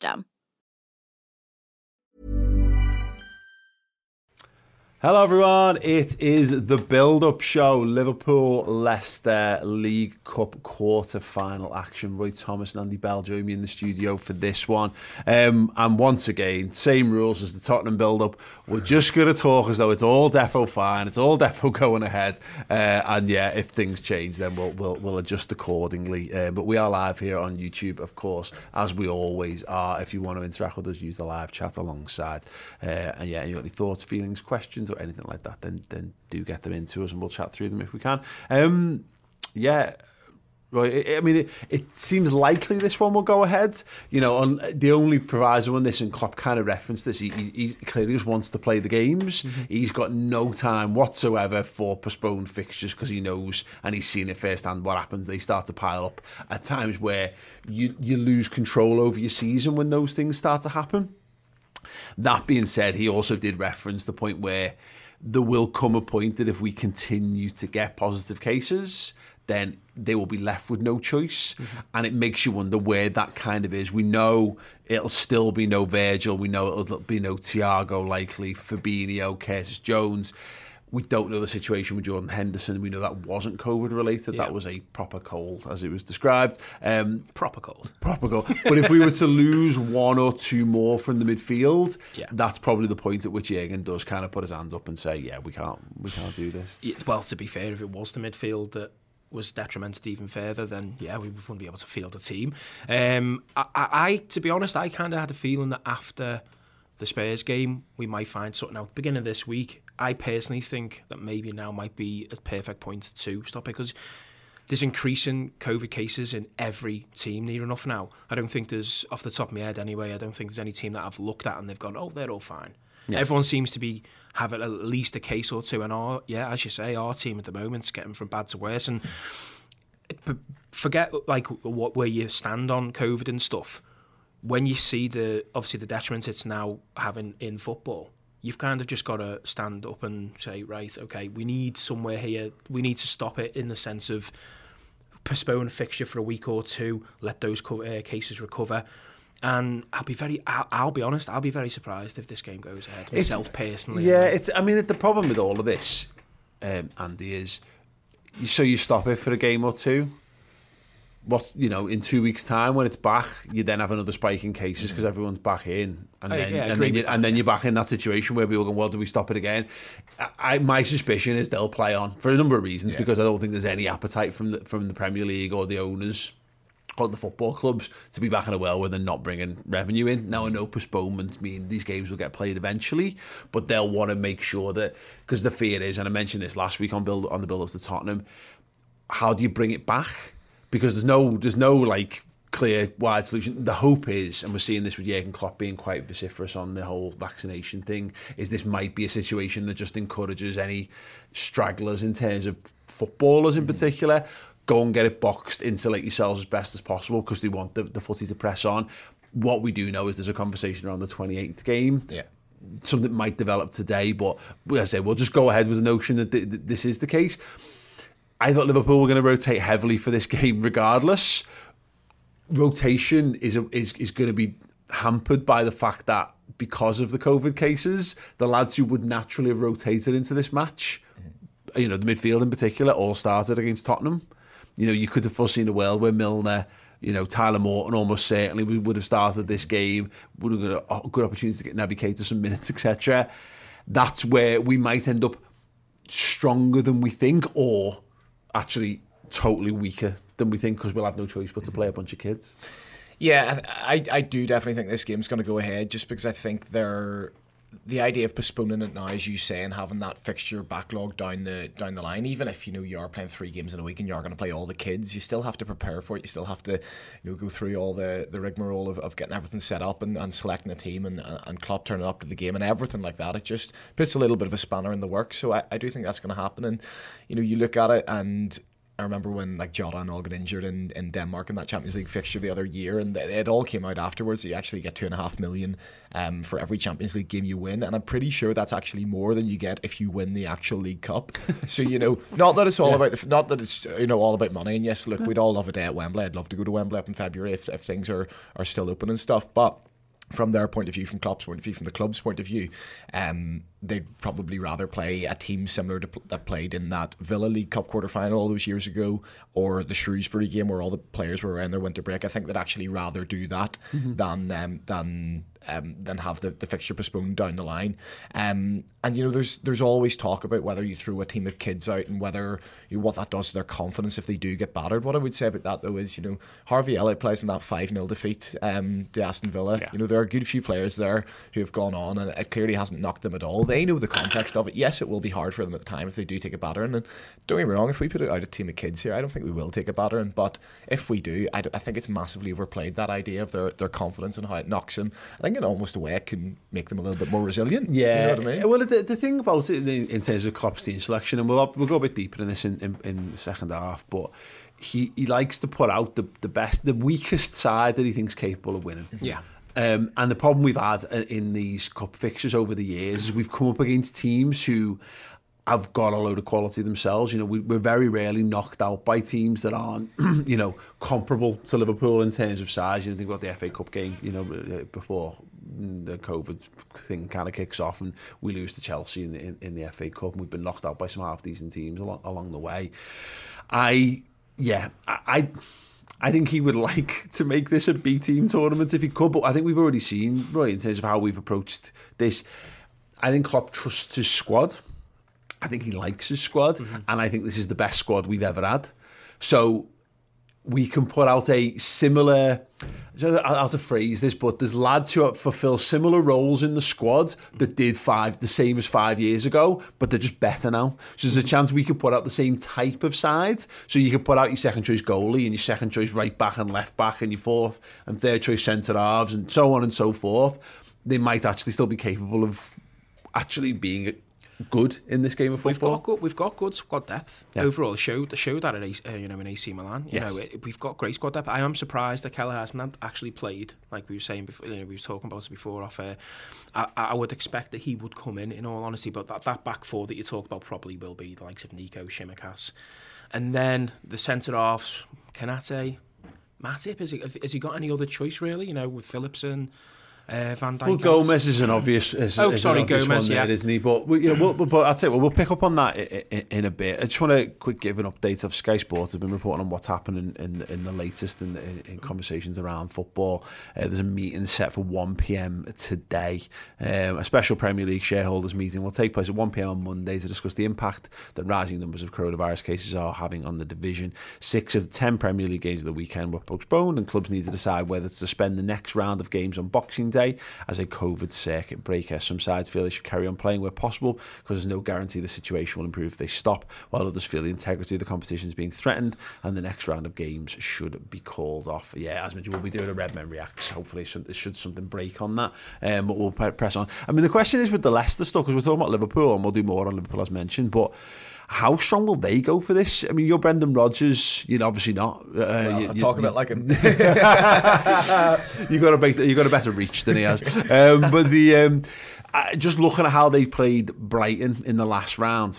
system. Hello, everyone. It is the build up show Liverpool Leicester League Cup quarter final action. Roy Thomas and Andy Bell join me in the studio for this one. Um, and once again, same rules as the Tottenham build up. We're just going to talk as though it's all defo fine, it's all defo going ahead. Uh, and yeah, if things change, then we'll, we'll, we'll adjust accordingly. Uh, but we are live here on YouTube, of course, as we always are. If you want to interact with us, use the live chat alongside. Uh, and yeah, any thoughts, feelings, questions? Or anything like that, then then do get them into us and we'll chat through them if we can. Um, yeah. Right, I mean, it, it seems likely this one will go ahead. You know, on the only proviso on this, and Klopp kind of referenced this, he, he clearly just wants to play the games. Mm-hmm. He's got no time whatsoever for postponed fixtures because he knows and he's seen it firsthand what happens. They start to pile up at times where you, you lose control over your season when those things start to happen. That being said, he also did reference the point where there will come a point that if we continue to get positive cases, then they will be left with no choice. Mm-hmm. And it makes you wonder where that kind of is. We know it'll still be no Virgil. We know it'll be no Thiago likely, Fabinho, Curtis Jones. We don't know the situation with Jordan Henderson. We know that wasn't COVID related. Yeah. That was a proper cold, as it was described. Um, proper cold. Proper cold. but if we were to lose one or two more from the midfield, yeah. that's probably the point at which Jurgen does kind of put his hands up and say, "Yeah, we can't, we can't do this." Well, to be fair, if it was the midfield that was detrimented even further, then yeah, we wouldn't be able to field a team. Um, I, I, to be honest, I kind of had a feeling that after the Spurs game, we might find something out. Beginning of this week, I personally think that maybe now might be a perfect point to stop it because there's increasing COVID cases in every team near enough now. I don't think there's, off the top of my head anyway, I don't think there's any team that I've looked at and they've gone, oh, they're all fine. Yeah. Everyone seems to be having at least a case or two, and our yeah, as you say, our team at the moment's getting from bad to worse. And forget like what where you stand on COVID and stuff. When you see the obviously the detriment it's now having in football, you've kind of just got to stand up and say, right, okay, we need somewhere here. We need to stop it in the sense of postpone a fixture for a week or two, let those co- uh, cases recover. And I'll be very, I'll, I'll, be honest, I'll be very surprised if this game goes ahead. Myself it's, personally. Yeah, it's. I mean, the problem with all of this, um, Andy, is so you stop it for a game or two what you know in two weeks time when it's back you then have another spike in cases because everyone's back in and then, yeah, and, then you, and then you're back in that situation where people go well do we stop it again I, my suspicion is they'll play on for a number of reasons yeah. because I don't think there's any appetite from the, from the Premier League or the owners or the football clubs to be back in a well where they're not bringing revenue in. Now, I know postponements mean these games will get played eventually, but they'll want to make sure that because the fear is, and I mentioned this last week on build on the build up to Tottenham, how do you bring it back? Because there's no there's no like clear wide solution. The hope is, and we're seeing this with Jurgen Klopp being quite vociferous on the whole vaccination thing, is this might be a situation that just encourages any stragglers in terms of footballers in mm-hmm. particular go and get it boxed, insulate yourselves as best as possible because they want the, the footy to press on. What we do know is there's a conversation around the 28th game. Yeah. Something might develop today, but as I say, we'll just go ahead with the notion that th- th- this is the case. I thought Liverpool were going to rotate heavily for this game, regardless. Rotation is is is going to be hampered by the fact that because of the COVID cases, the lads who would naturally have rotated into this match, you know, the midfield in particular, all started against Tottenham. You know, you could have foreseen a world where Milner, You know, Tyler Morton almost certainly we would have started this game, would have got a good opportunity to get Naby Keita some minutes, etc. That's where we might end up stronger than we think, or actually totally weaker than we think because we'll have no choice but to play a bunch of kids. Yeah, I, I do definitely think this game's going to go ahead just because I think they're the idea of postponing it now, as you say, and having that fixture backlog down the down the line, even if you know you are playing three games in a week and you are going to play all the kids, you still have to prepare for it. You still have to, you know, go through all the, the rigmarole of, of getting everything set up and, and selecting a team and and Klopp turning up to the game and everything like that. It just puts a little bit of a spanner in the works. So I, I do think that's going to happen. And you know, you look at it and I remember when like Jota and all got injured in, in Denmark in that Champions League fixture the other year, and it all came out afterwards. You actually get two and a half million um, for every Champions League game you win, and I'm pretty sure that's actually more than you get if you win the actual League Cup. so you know, not that it's all yeah. about the, not that it's you know all about money. And yes, look, we'd all love a day at Wembley. I'd love to go to Wembley up in February if, if things are are still open and stuff, but from their point of view, from Klopp's point of view, from the club's point of view, um, they'd probably rather play a team similar to that played in that Villa League Cup quarter final all those years ago, or the Shrewsbury game where all the players were around their winter break. I think they'd actually rather do that mm-hmm. than um, than um, than have the, the fixture postponed down the line. Um, and you know, there's there's always talk about whether you throw a team of kids out and whether you know, what that does to their confidence if they do get battered. What I would say about that though is, you know, Harvey Elliott plays in that five 0 defeat um, to Aston Villa. Yeah. You know, there are a good few players there who have gone on, and it clearly hasn't knocked them at all. They know the context of it. Yes, it will be hard for them at the time if they do take a battering. And don't get me wrong, if we put out a team of kids here, I don't think we will take a battering. But if we do, I, I think it's massively overplayed that idea of their their confidence and how it knocks them. I think in almost a way it can make them a little bit more resilient. Yeah, you know I mean? well, the, the thing about it in, in terms of Klopp's team selection, and we'll we'll go a bit deeper in this in, in, in the second half, but he he likes to put out the the best, the weakest side that he thinks capable of winning. Yeah. Um, and the problem we've had in these cup fixtures over the years is we've come up against teams who have got a load of quality themselves. You know, we, we're very rarely knocked out by teams that aren't, you know, comparable to Liverpool in terms of size. You know, think about the FA Cup game, you know, uh, before the COVID thing kind of kicks off and we lose to Chelsea in the, in, in the FA Cup and we've been knocked out by some half decent teams along, along the way. I, yeah, I, I I think he would like to make this a B team tournament if he could, but I think we've already seen, right, in terms of how we've approached this. I think Klopp trusts his squad. I think he likes his squad, mm -hmm. and I think this is the best squad we've ever had. So we can put out a similar how to phrase this, but there's lads who fulfill similar roles in the squad that did five the same as five years ago, but they're just better now. So there's a chance we could put out the same type of side. So you could put out your second choice goalie and your second choice right back and left back and your fourth and third choice centre halves and so on and so forth. They might actually still be capable of actually being good in this game of football. We've got good, we've got good squad depth yeah. overall. Showed showed that at uh, you know in AC Milan. You yes. know it, we've got great squad depth. I am surprised that Kelleher hasn't actually played like we were saying before. You know, we were talking about it before off air. I, I would expect that he would come in. In all honesty, but that, that back four that you talk about probably will be the likes of Nico Tsimikas, and then the centre halves Konate. Matip, has he, has he got any other choice really? You know, with Phillipson, uh, Van Dijk. Well, Gomez is an obvious. Is, oh, is sorry, obvious Gomez, yeah, there, isn't he? But we, you know, we'll, but that's it. Well, we'll pick up on that in, in, a bit. I just want to quick give an update of Sky Sports. Have been reporting on what's happening in, in, in the latest in, in, in conversations around football. Uh, there's a meeting set for 1 p.m. today. Um, a special Premier League shareholders meeting will take place at 1 p.m. on Monday to discuss the impact that rising numbers of coronavirus cases are having on the division. Six of ten Premier League games of the weekend were postponed, and clubs need to decide whether to suspend the next round of games on Boxing Day as a COVID circuit breaker. Some sides feel they should carry on playing where possible because there's no guarantee the situation will improve if they stop, while others feel the integrity of the competition is being threatened and the next round of games should be called off. Yeah, as mentioned, we'll be doing a Redmen Reacts. Hopefully, there should something break on that, um, but we'll press on. I mean, the question is with the Leicester stuff, because we're talking about Liverpool and we'll do more on Liverpool as mentioned, but how strong will they go for this? I mean, you're Brendan Rodgers. You know, obviously not. Uh, well, you, talk you, about like him. you got a better, you got a better reach than he has. Um, but the um, just looking at how they played Brighton in the last round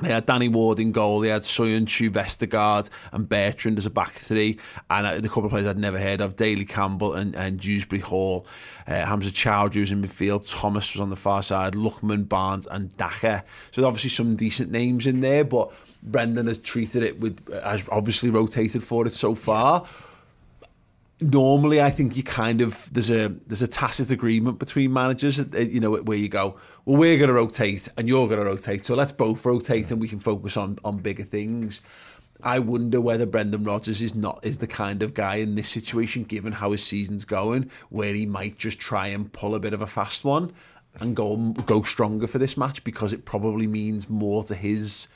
they had Danny Ward in goal. They had Soyuncu, Vestergaard, and Bertrand as a back three. And a couple of players I'd never heard of Daley-Campbell and, and Dewsbury Hall. Uh, Hamza Choudhury was in midfield. Thomas was on the far side. Lookman, Barnes, and Daka. So obviously some decent names in there, but Brendan has treated it with, has obviously rotated for it so far. Normally I think you kind of there's a there's a tacit agreement between managers, uh, you know, where you go, well, we're going to rotate and you're going to rotate, so let's both rotate and we can focus on on bigger things. I wonder whether Brendan Rodgers is not is the kind of guy in this situation, given how his season's going, where he might just try and pull a bit of a fast one and go go stronger for this match because it probably means more to his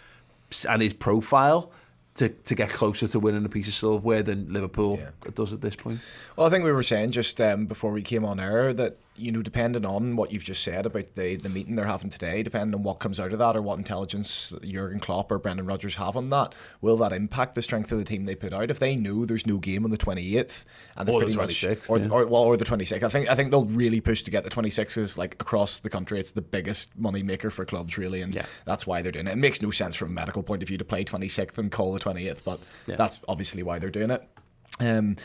and his profile to, to get closer to winning a piece of silverware than Liverpool yeah. does at this point. Well, I think we were saying just um, before we came on air that you know, depending on what you've just said about the, the meeting they're having today, depending on what comes out of that or what intelligence Jurgen Klopp or Brendan Rodgers have on that, will that impact the strength of the team they put out? If they know there's no game on the 28th and or the 26th, or, yeah. or, well, or the 26th, I think I think they'll really push to get the 26th like across the country. It's the biggest money maker for clubs, really, and yeah. that's why they're doing it. It makes no sense from a medical point of view to play 26th and call the 28th, but yeah. that's obviously why they're doing it. Um,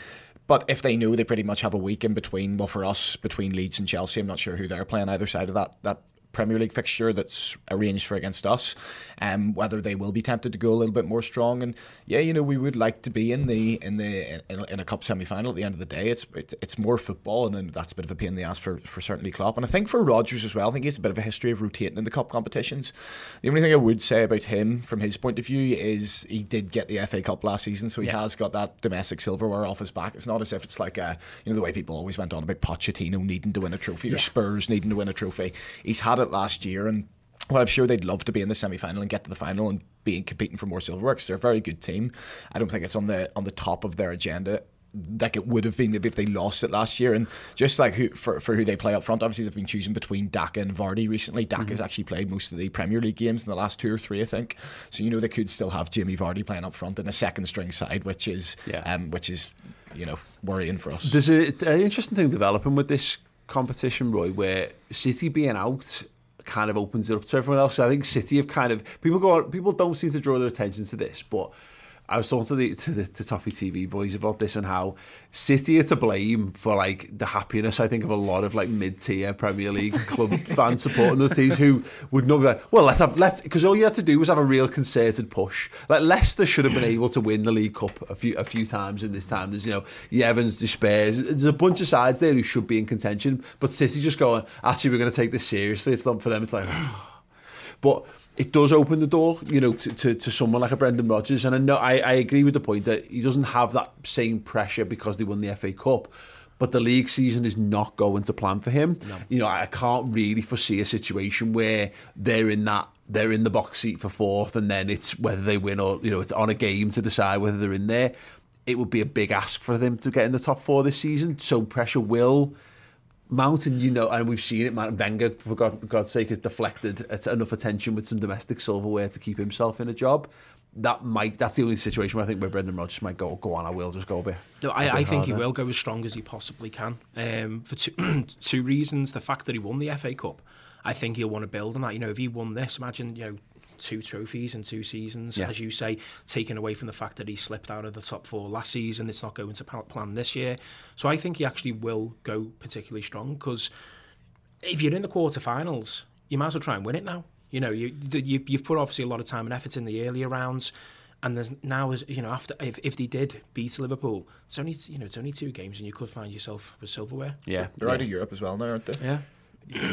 but if they know they pretty much have a week in between, well, for us, between Leeds and Chelsea, I'm not sure who they're playing either side of that that Premier League fixture that's arranged for against us, um, whether they will be tempted to go a little bit more strong. And yeah, you know, we would like to be in the in the in, in a cup semi final at the end of the day. It's, it's it's more football, and then that's a bit of a pain in the ass for for certainly Klopp. And I think for Rodgers as well. I think he has a bit of a history of rotating in the cup competitions. The only thing I would say about him, from his point of view, is he did get the FA Cup last season, so he yeah. has got that domestic silverware off his back. It's not as if it's like a you know the way people always went on about Pochettino needing to win a trophy yeah. or Spurs needing to win a trophy. He's had it last year, and well, I'm sure they'd love to be in the semi final and get to the final and be competing for more silverware because they're a very good team. I don't think it's on the on the top of their agenda like it would have been maybe if they lost it last year. And just like who for, for who they play up front, obviously they've been choosing between Daka and Vardy recently. Daka mm-hmm. has actually played most of the Premier League games in the last two or three, I think. So you know they could still have Jamie Vardy playing up front in a second string side, which is yeah. um, which is you know worrying for us. There's a, an interesting thing developing with this competition, Roy, where City being out kind of opens it up to everyone else. So I think City have kind of people go people don't seem to draw their attention to this, but I was talking to the to the to Toffee TV boys about this and how City are to blame for like the happiness I think of a lot of like mid tier Premier League club fans supporting those teams who would not be like, well let's have let's because all you had to do was have a real concerted push. Like Leicester should have been able to win the League Cup a few a few times in this time. There's you know the Evans, the Spurs. There's a bunch of sides there who should be in contention, but City just going actually we're going to take this seriously. It's not for them. It's like, but it does open the door, you know, to, to, to someone like a Brendan Rodgers. And I know I, I agree with the point that he doesn't have that same pressure because they won the FA Cup. But the league season is not going to plan for him. No. You know, I can't really foresee a situation where they're in that they're in the box seat for fourth, and then it's whether they win or you know it's on a game to decide whether they're in there. It would be a big ask for them to get in the top four this season. So pressure will Mountain, you know, and we've seen it. Man, Wenger, for God, God's sake, has deflected enough attention with some domestic silverware to keep himself in a job. That might that's the only situation where I think where Brendan Rodgers might go go on. I will just go a bit. No, I, I think he will go as strong as he possibly can. Um, for two, two reasons: the fact that he won the FA Cup, I think he'll want to build on that. You know, if he won this, imagine you know two trophies in two seasons, yeah. as you say, taken away from the fact that he slipped out of the top four last season. It's not going to plan this year. So I think he actually will go particularly strong because if you're in the quarterfinals, you might as well try and win it now. You know, you, you you've put obviously a lot of time and effort in the earlier rounds. And there's now, as you know, after if, if they did beat Liverpool, it's only you know it's only two games, and you could find yourself with silverware. Yeah, they're yeah. out of Europe as well now, aren't they? Yeah,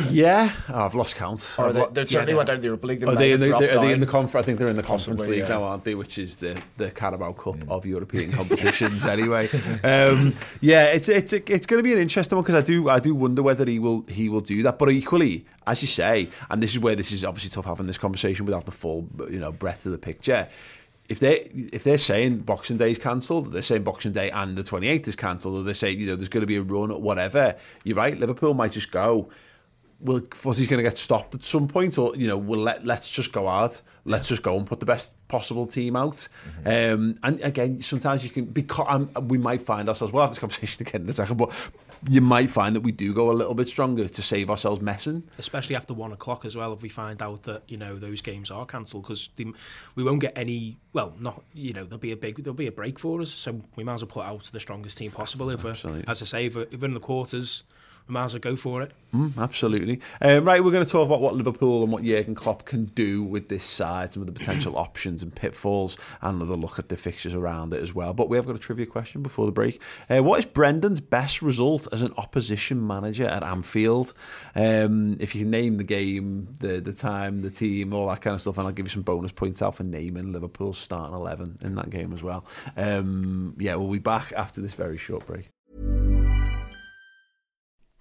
yeah, oh, I've lost count. Or they, they certainly yeah, went out of the Europa League. Are they, in the, are they in the conference? I think they're in the Conference League yeah. now, aren't they? Which is the the Carabao Cup mm. of European competitions, anyway. Um, yeah, it's it's it's going to be an interesting one because I do I do wonder whether he will he will do that. But equally, as you say, and this is where this is obviously tough having this conversation without the full you know breadth of the picture if they if they're saying Boxing Day is cancelled, they're saying Boxing Day and the 28th is cancelled, or they say you know there's going to be a run or whatever. You're right. Liverpool might just go will Fuzzy's going to get stopped at some point, or you know, we'll let let's just go hard, let's just go and put the best possible team out. Mm-hmm. Um, and again, sometimes you can because um, we might find ourselves. We'll have this conversation again in a second, but you might find that we do go a little bit stronger to save ourselves messing, especially after one o'clock as well. If we find out that you know those games are cancelled, because we won't get any. Well, not you know there'll be a big there'll be a break for us, so we might as well put out the strongest team possible. If as I say, if in the quarters we might as well go for it. Mm, absolutely. Um, right, we're going to talk about what Liverpool and what Jurgen Klopp can do with this side, some of the potential options and pitfalls, and another look at the fixtures around it as well. But we have got a trivia question before the break. Uh, what is Brendan's best result as an opposition manager at Anfield? Um, if you can name the game, the the time, the team, all that kind of stuff, and I'll give you some bonus points out for naming Liverpool's starting eleven in that game as well. Um, yeah, we'll be back after this very short break.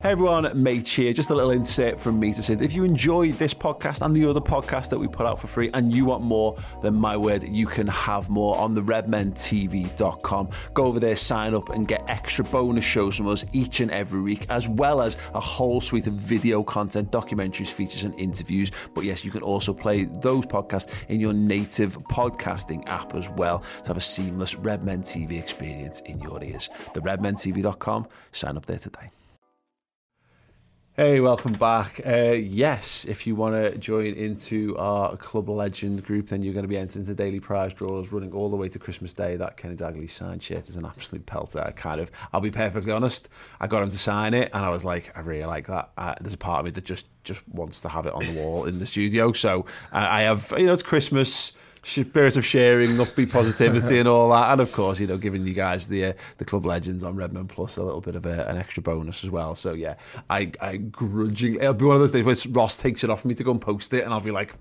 Hey everyone, Mate here. Just a little insert from me to say that if you enjoyed this podcast and the other podcast that we put out for free and you want more, then my word, you can have more on the redmentv.com. Go over there, sign up and get extra bonus shows from us each and every week, as well as a whole suite of video content, documentaries, features and interviews. But yes, you can also play those podcasts in your native podcasting app as well to have a seamless Redmen TV experience in your ears. The redmentv.com. Sign up there today. Hey, welcome back. Uh, yes, if you want to join into our Club Legend group, then you're going to be entering the daily prize draws running all the way to Christmas Day. That Kenny Dalglish signed shirt is an absolute pelter. I kind of, I'll be perfectly honest, I got him to sign it and I was like, I really like that. Uh, there's a part of me that just just wants to have it on the wall in the studio. So uh, I have, you know, it's Christmas spirit of sharing, upbeat positivity, and all that. And of course, you know, giving you guys the uh, the club legends on Redmen Plus a little bit of a, an extra bonus as well. So yeah, I I grudgingly it'll be one of those days where Ross takes it off me to go and post it, and I'll be like,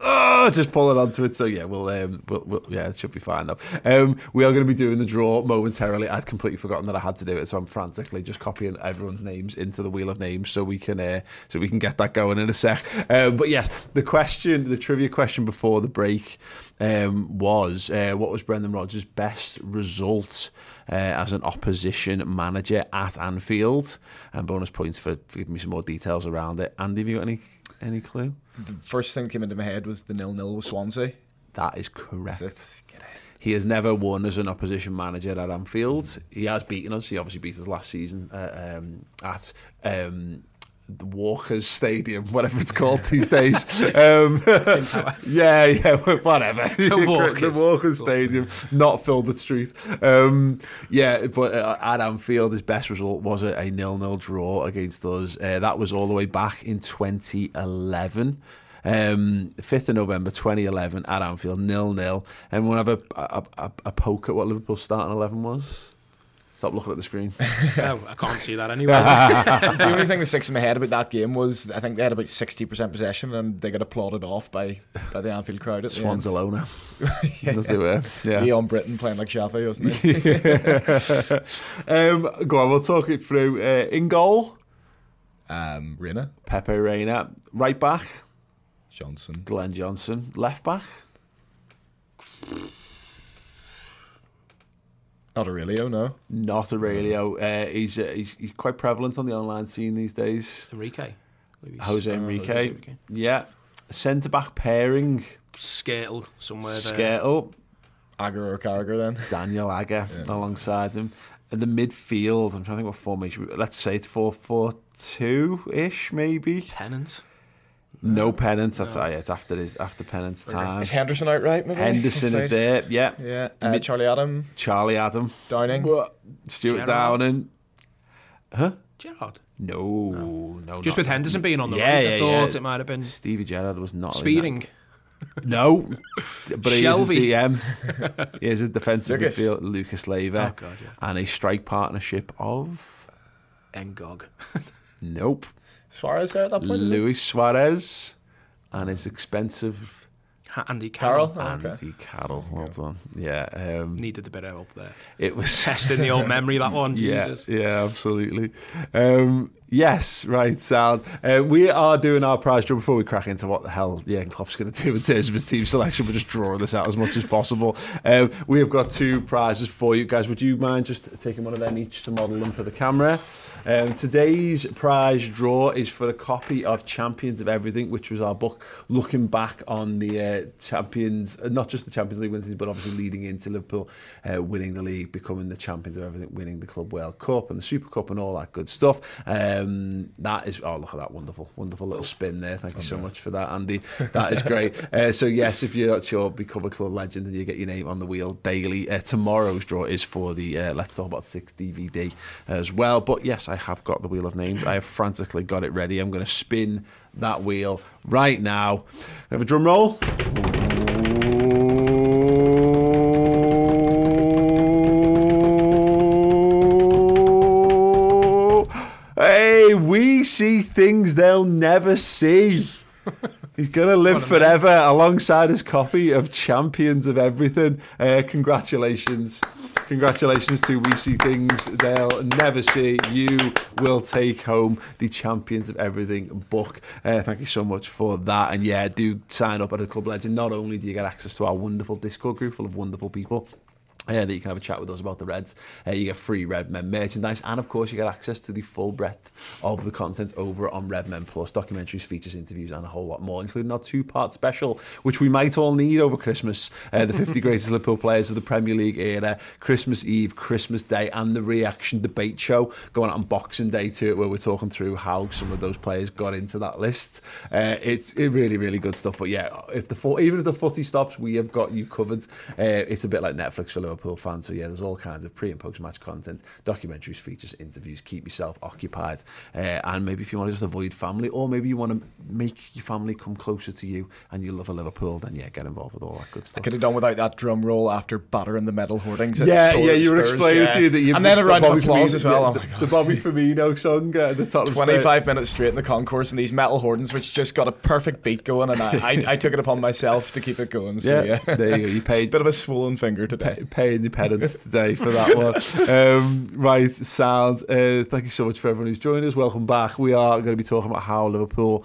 oh, just pull it onto it. So yeah, we'll, um, we'll, we'll yeah, it should be fine though. Um, we are going to be doing the draw momentarily. I'd completely forgotten that I had to do it, so I'm frantically just copying everyone's names into the wheel of names so we can uh, so we can get that going in a sec. Um, but yes, the question, the trivia question before the break um, was uh, what was Brendan Rodgers' best result uh, as an opposition manager at Anfield? And bonus points for, for giving me some more details around it. Andy, have you got any any clue? The first thing that came into my head was the nil nil with Swansea. That is correct. Is it? Get it. He has never won as an opposition manager at Anfield. He has beaten us. He obviously beat us last season uh, um, at um, the Walkers Stadium, whatever it's called these days. Um, yeah, yeah, whatever. The Walkers. the Walkers Stadium, not Filbert Street. Um, yeah, but uh, at Anfield, his best result was a, a nil-nil draw against us. Uh, that was all the way back in 2011. Um, 5th of November 2011 at Anfield, nil nil. And we'll have a, a, a, a poke at what Liverpool's starting 11 was. Stop looking at the screen. oh, I can't see that anyway. the only thing that sticks in my head about that game was I think they had about sixty percent possession and they got applauded off by, by the Anfield crowd at the Swans end. Alona. As they were. Yeah. Leon Britton playing like Xavi, wasn't he? um, go on, we'll talk it through. Uh, in goal, um, Reina Pepe Reina. Right back, Johnson. Glenn Johnson. Left back, Not Aurelio, no. not Aurelio. Uh, he's, uh, he's he's quite prevalent on the online scene these days. Enrique. Luis. Jose Enrique. Jose Enrique. Yeah. Centre back pairing, Skrtel somewhere there. Skrtel, Agger or Carragher then. Daniel Agger alongside him. And the midfield, I'm trying to think what formation. we- Let's say it's 4 4 2 ish, maybe. Pennant. No pennant. That's oh, yeah, it's after his after pennant's time. Is Henderson out right? Maybe Henderson is there. Yeah. Yeah. Uh, Mid- Charlie Adam, Charlie Adam. Downing. Stuart Gerrard. Downing. Huh? Gerrard. No, no. Just not- with Henderson being on the Yeah, right, yeah, I thought yeah. it might have been Stevie Gerrard was not speeding. No, but he is a DM. he is a defensive Lucas. midfield, Lucas Leiva, Oh, God, yeah. and a strike partnership of N'Gog. nope, Suarez there at that point. Luis Suarez, and his expensive Andy Carroll. Carroll. Oh, okay. Andy Carroll. Well done. Yeah, um, Needed a bit of help there. it was Testing the old memory, that one. Yeah, Jesus. yeah, absolutely. Um, yes, right, sounds. Uh, we are doing our prize draw before we crack into what the hell Jurgen Klopp's going to do in terms of his team selection. We're just drawing this out as much as possible. Um, we have got two prizes for you guys. Would you mind just taking one of them each to model them for the camera? Um, today's prize draw is for a copy of Champions of Everything, which was our book looking back on the uh, champions, uh, not just the Champions League winners, but obviously leading into Liverpool uh, winning the league, becoming the champions of everything, winning the Club World Cup and the Super Cup and all that good stuff. Um, that is, oh, look at that wonderful, wonderful little spin there. Thank you so much for that, Andy. That is great. uh, so, yes, if you're not sure, become a club legend and you get your name on the wheel daily. Uh, tomorrow's draw is for the uh, Let's Talk About Six DVD as well. But yes, I have got the wheel of names. I have frantically got it ready. I'm going to spin that wheel right now. Have a drum roll. Hey, we see things they'll never see. He's going to live forever alongside his copy of Champions of Everything. Uh, congratulations. Congratulations to We See Things They'll Never See. You will take home the Champions of Everything book. Uh, thank you so much for that. And yeah, do sign up at a Club Legend. Not only do you get access to our wonderful Discord group full of wonderful people, uh, that you can have a chat with us about the Reds. Uh, you get free Red Men merchandise, and of course, you get access to the full breadth of the content over on Red Men Plus documentaries, features, interviews, and a whole lot more, including our two part special, which we might all need over Christmas uh, the 50 greatest Liverpool players of the Premier League era, Christmas Eve, Christmas Day, and the reaction debate show going on Boxing Day to it, where we're talking through how some of those players got into that list. Uh, it's it really, really good stuff. But yeah, if the even if the footy stops, we have got you covered. Uh, it's a bit like Netflix for Liverpool fans. So yeah, there's all kinds of pre and post match content, documentaries, features, interviews. Keep yourself occupied, uh, and maybe if you want to just avoid family, or maybe you want to make your family come closer to you, and you love a Liverpool, then yeah, get involved with all that good stuff. I could have done without that drum roll after battering the metal hoardings. Yeah, Spurs, yeah, you were explaining yeah. to you that you and then a round of applause Firmino- as well. yeah, oh the, my God. the Bobby Firmino song at the Spurs. 25 minutes straight in the concourse and these metal hoardings which just got a perfect beat going and I, I, I took it upon myself to keep it going so Yeah, yeah, there you go. You paid- a bit of a swollen finger today pay- paying the penance today for that one. Um, right, sound. Uh, thank you so much for everyone who's joined us. Welcome back. We are going to be talking about how Liverpool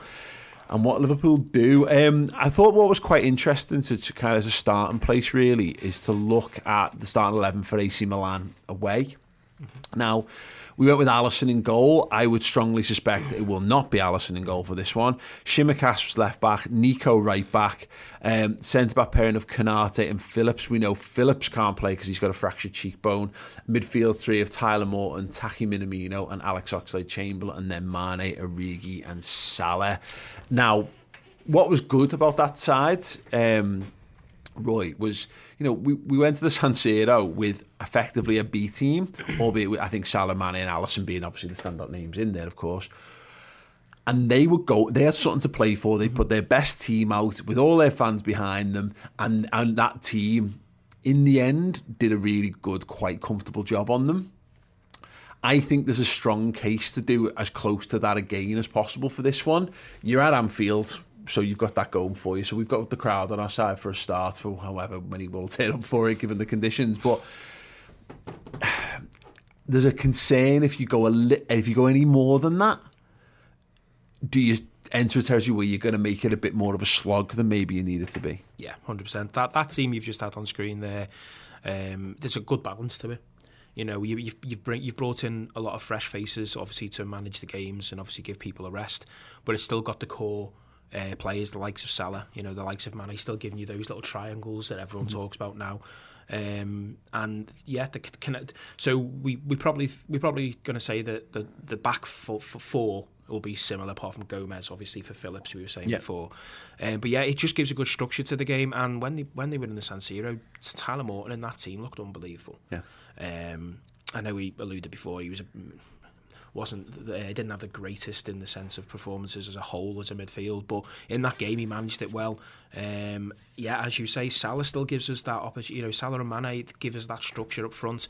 and what Liverpool do. Um, I thought what was quite interesting to, to kind of as a starting place really is to look at the starting eleven for AC Milan away. Now, we went with Alisson in goal. I would strongly suspect it will not be Alisson in goal for this one. Tsimikas was left back, Nico right back, um, centre back pairing of Konate and Phillips. We know Phillips can't play because he's got a fractured cheekbone. Midfield three of Tyler Morton, Taki Minamino, and Alex Oxlade Chamberlain, and then Mane, Origi, and Salah. Now, what was good about that side? Um, Roy, was you know we, we went to the San Siro with effectively a B team, albeit I think Salah, Mane and Alisson being obviously the standout names in there, of course. And they would go. They had something to play for. They put their best team out with all their fans behind them, and and that team, in the end, did a really good, quite comfortable job on them. I think there's a strong case to do as close to that again as possible for this one. You're at Anfield, so you've got that going for you. So we've got the crowd on our side for a start, for however many will turn up for it, given the conditions. But there's a concern if you go a li- if you go any more than that. Do you enter a territory where you're going to make it a bit more of a slog than maybe you need it to be? Yeah, hundred percent. That that team you've just had on screen there, um, there's a good balance to it. You know, you, you've you've, bring, you've brought in a lot of fresh faces, obviously to manage the games and obviously give people a rest, but it's still got the core uh, players, the likes of Salah, you know, the likes of Mane, still giving you those little triangles that everyone mm-hmm. talks about now. Um, and yeah, the connect. So we we probably we're probably going to say that the the back for, for four will be similar, apart from Gomez, obviously for Phillips, we were saying before. Um, but yeah, it just gives a good structure to the game. And when they when they were in the San Siro, Tyler Morton and that team looked unbelievable. Yeah. Um, I know we alluded before he was a, wasn't uh, didn't have the greatest in the sense of performances as a whole as a midfield, but in that game he managed it well. Um, yeah, as you say, Salah still gives us that opportunity. You know, Salah and Mane give us that structure up front.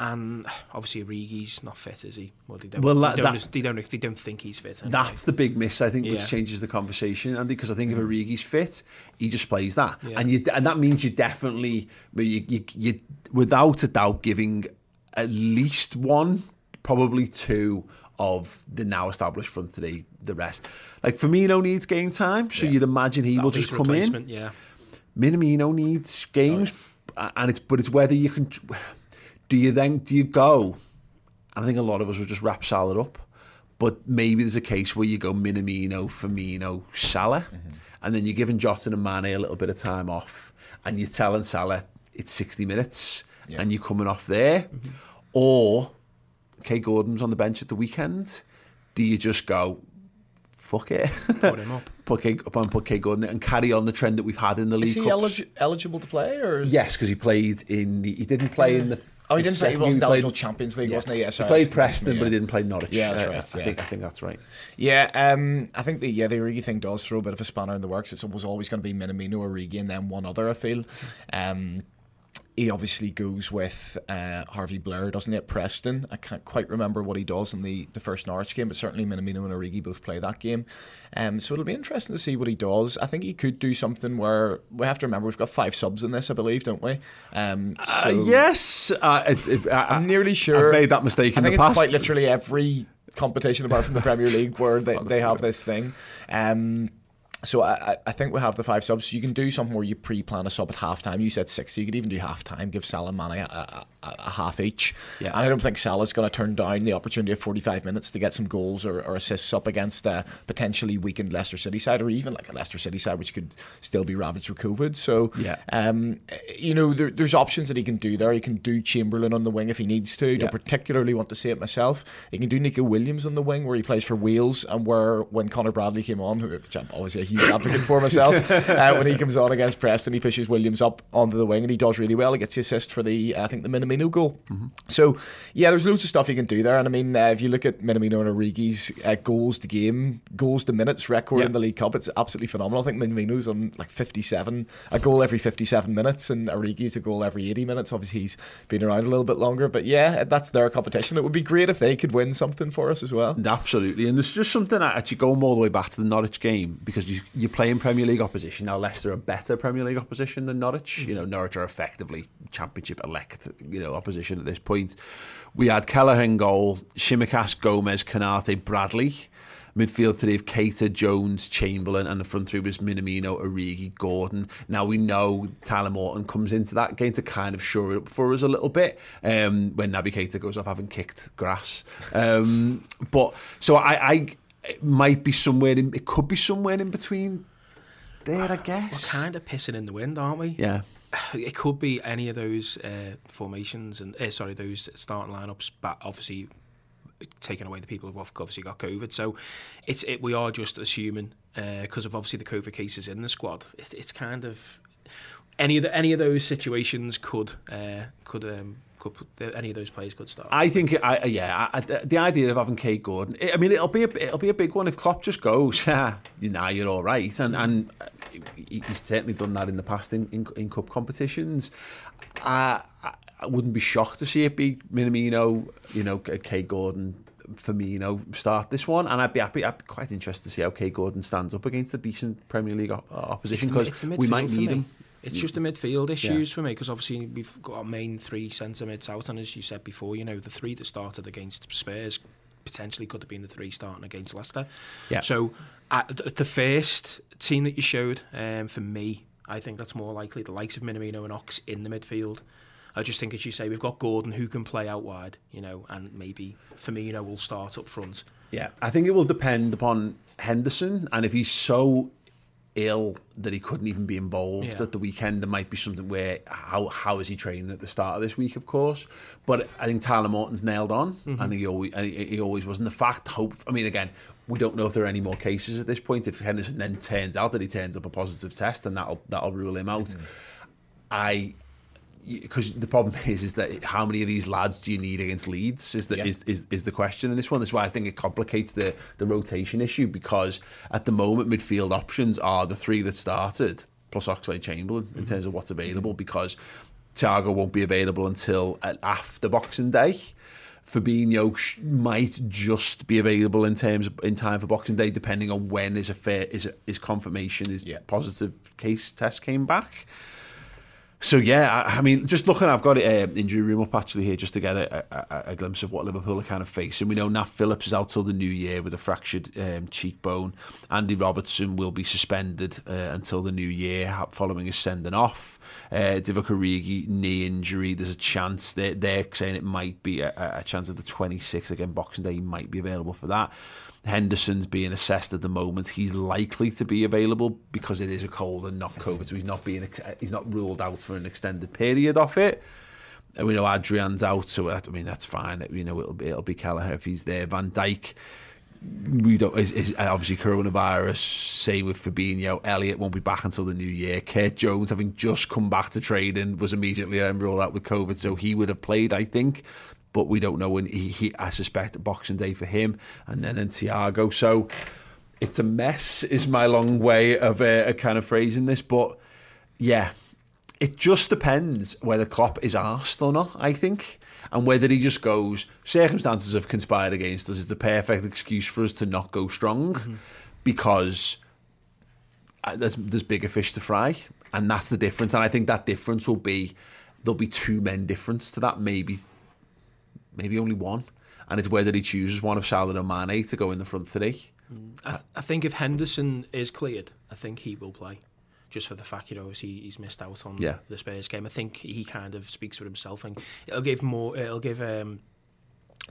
And obviously, Origi's not fit, is he? Well, they don't. Well, that, they, don't, that, they, don't, they don't think he's fit. Anyway. That's the big miss, I think, which yeah. changes the conversation, Andy. Because I think if mm. Origi's fit, he just plays that, yeah. and you, and that means you definitely, you, you, you, without a doubt, giving at least one probably two of the now established front three, The rest, like Firmino needs game time, so yeah. you'd imagine he that will just come in. Yeah, Minamino needs games, oh, and it's but it's whether you can. Do you then do you go? I think a lot of us would just wrap Salah up, but maybe there's a case where you go Minamino, Firmino, Salah, mm-hmm. and then you're giving Jota and Mane a little bit of time off, and you're telling Salah it's 60 minutes, yeah. and you're coming off there, mm-hmm. or Kaide Gordon's on the bench at the weekend, do you just go, fuck it? Put him up. put Kaide, up and put Gordon and carry on the trend that we've had in the league. Is he elig- eligible to play? or Yes, because he played in the, he didn't play in the Oh, he didn't play. He wasn't eligible Champions League, yeah. wasn't he? Yeah, sorry, he played Preston, yeah. but he didn't play Norwich. Yeah, that's right. Uh, I think I think that's right. Yeah, um, I think the yeah the Origi thing does throw a bit of a spanner in the works. It was always going to be Minamino, Origi, and then one other. I feel. Um, he obviously goes with uh, Harvey Blair, doesn't he, at Preston? I can't quite remember what he does in the, the first Norwich game, but certainly Minamino and Origi both play that game. Um, so it'll be interesting to see what he does. I think he could do something where we have to remember we've got five subs in this, I believe, don't we? Um, uh, so uh, yes, uh, it, it, I, am nearly sure. I've made that mistake in I think the past. quite literally every competition apart from the Premier League where they, they have this thing. Um, so I, I think we have the five subs. You can do something where you pre-plan a sub at halftime. You said six, so you could even do half time, give Salah and Mane a, a, a, half each. Yeah. And I don't think Salah's going to turn down the opportunity of 45 minutes to get some goals or, or assists up against a potentially weakened Leicester City side, or even like a Leicester City side, which could still be ravaged with COVID. So, yeah. um, you know, there, there's options that he can do there. He can do Chamberlain on the wing if he needs to. Yeah. Don't particularly want to see it myself. He can do Neco Williams on the wing where he plays for Wales and where when Connor Bradley came on, which I'm always a huge advocate for myself, uh, when he comes on against Preston, he pushes Williams up onto the wing and he does really well. He gets the assist for the, I think, the Minamino goal. Mm-hmm. So, yeah, there's loads of stuff you can do there. And I mean, uh, if you look at Minamino and Origi's uh, goals to game, goals to minutes record yeah. in the League Cup, it's absolutely phenomenal. I think Minamino's on like 57, a goal every 57 minutes, and Origi's a goal every 80 minutes. Obviously, he's been around a little bit longer, but yeah, that's their competition. It would be great if they could win something for us as well. Absolutely. And there's just something actually going all the way back to the Norwich game because you, you're playing Premier League opposition. Now, Leicester are better Premier League opposition than Norwich. Mm-hmm. You know, Norwich are effectively Championship elect, you know, opposition at this point. We had in goal, Tsimikas, Gomez, Konate, Bradley. Midfield three of Keita, Jones, Chamberlain, and the front three was Minamino, Origi, Gordon. Now we know Tyler Morton comes into that game to kind of shore it up for us a little bit um, when Naby Keita goes off having kicked grass. Um, but so I, I it might be somewhere in, it could be somewhere in between there, I guess. We're kind of pissing in the wind, aren't we? Yeah. it could be any of those uh, formations and uh, sorry those starting lineups, but obviously taking away the people who've obviously got COVID. So it's it, we are just assuming because uh, of obviously the COVID cases in the squad. It, it's kind of any of the, any of those situations could uh, could. Um, could, any of those players could start. I think, I, yeah, I, the idea of having Kaide Gordon. I mean, it'll be a, it'll be a big one if Klopp just goes, know, you're all right, and and he's certainly done that in the past in in, in cup competitions. Uh, I wouldn't be shocked to see it be Minamino, you know, Kaide Gordon, Firmino start this one, and I'd be happy. I'd be quite interested to see how Kaide Gordon stands up against a decent Premier League op- opposition because we might need him. It's just the midfield issues yeah. for me because obviously we've got our main three centre mids out, and as you said before, you know the three that started against Spurs potentially could have been the three starting against Leicester. Yeah. So uh, the first team that you showed, um, for me, I think that's more likely the likes of Minamino and Ox in the midfield. I just think, as you say, we've got Gordon who can play out wide, you know, and maybe Firmino will start up front. Yeah, I think it will depend upon Henderson, and if he's so ill that he couldn't even be involved yeah. at the weekend. There might be something where how how is he training at the start of this week, of course. But I think Tyler Morton's nailed on, mm-hmm. and he always he, he always was. And the fact, hope. I mean, again, we don't know if there are any more cases at this point. If Henderson then turns out that he turns up a positive test, then that'll that'll rule him out. Mm-hmm. I because the problem is is that how many of these lads do you need against Leeds is the yeah. is, is, is the question in this one. That's why I think it complicates the the rotation issue because at the moment midfield options are the three that started plus Oxlade Chamberlain in mm-hmm. terms of what's available because Thiago won't be available until after Boxing Day. Fabinho might just be available in terms of, in time for Boxing Day, depending on when is a fair is a, is confirmation is yeah. positive case test came back. So yeah, I, I, mean, just looking, I've got it uh, injury room up actually here just to get a, a, a, glimpse of what Liverpool are kind of facing. We know Nat Phillips is out till the new year with a fractured um, cheekbone. Andy Robertson will be suspended uh, until the new year following his sending off. Uh, Divock knee injury. There's a chance they're, they're saying it might be a, a chance of the 26th again Boxing Day. He might be available for that. Henderson's being assessed at the moment. He's likely to be available because it is a cold and not COVID, so he's not being he's not ruled out for an extended period of it. And we know Adrian's out, so I mean that's fine. You know it'll be it'll be Kelleher if he's there. Van Dijk we don't is, is obviously coronavirus. Same with Fabinho. Elliott won't be back until the new year. Curtis Jones, having just come back to training, was immediately um, ruled out with COVID, so he would have played, I think but we don't know when he, he I suspect Boxing Day for him and then in Thiago. So it's a mess is my long way of uh, a kind of phrasing this, but yeah, it just depends whether Klopp is asked or not, I think. And whether he just goes, circumstances have conspired against us, it's the perfect excuse for us to not go strong mm-hmm. because uh, there's, there's bigger fish to fry. And that's the difference. And I think that difference will be, there'll be two men difference to that, maybe maybe only one, and it's whether he chooses one of Salah or Mane to go in the front three. Mm. I, th- I, think if Henderson is cleared, I think he will play. Just for the fact, you know, he, he's missed out on yeah. the Spurs game. I think he kind of speaks for himself, and it'll give more. It'll give um,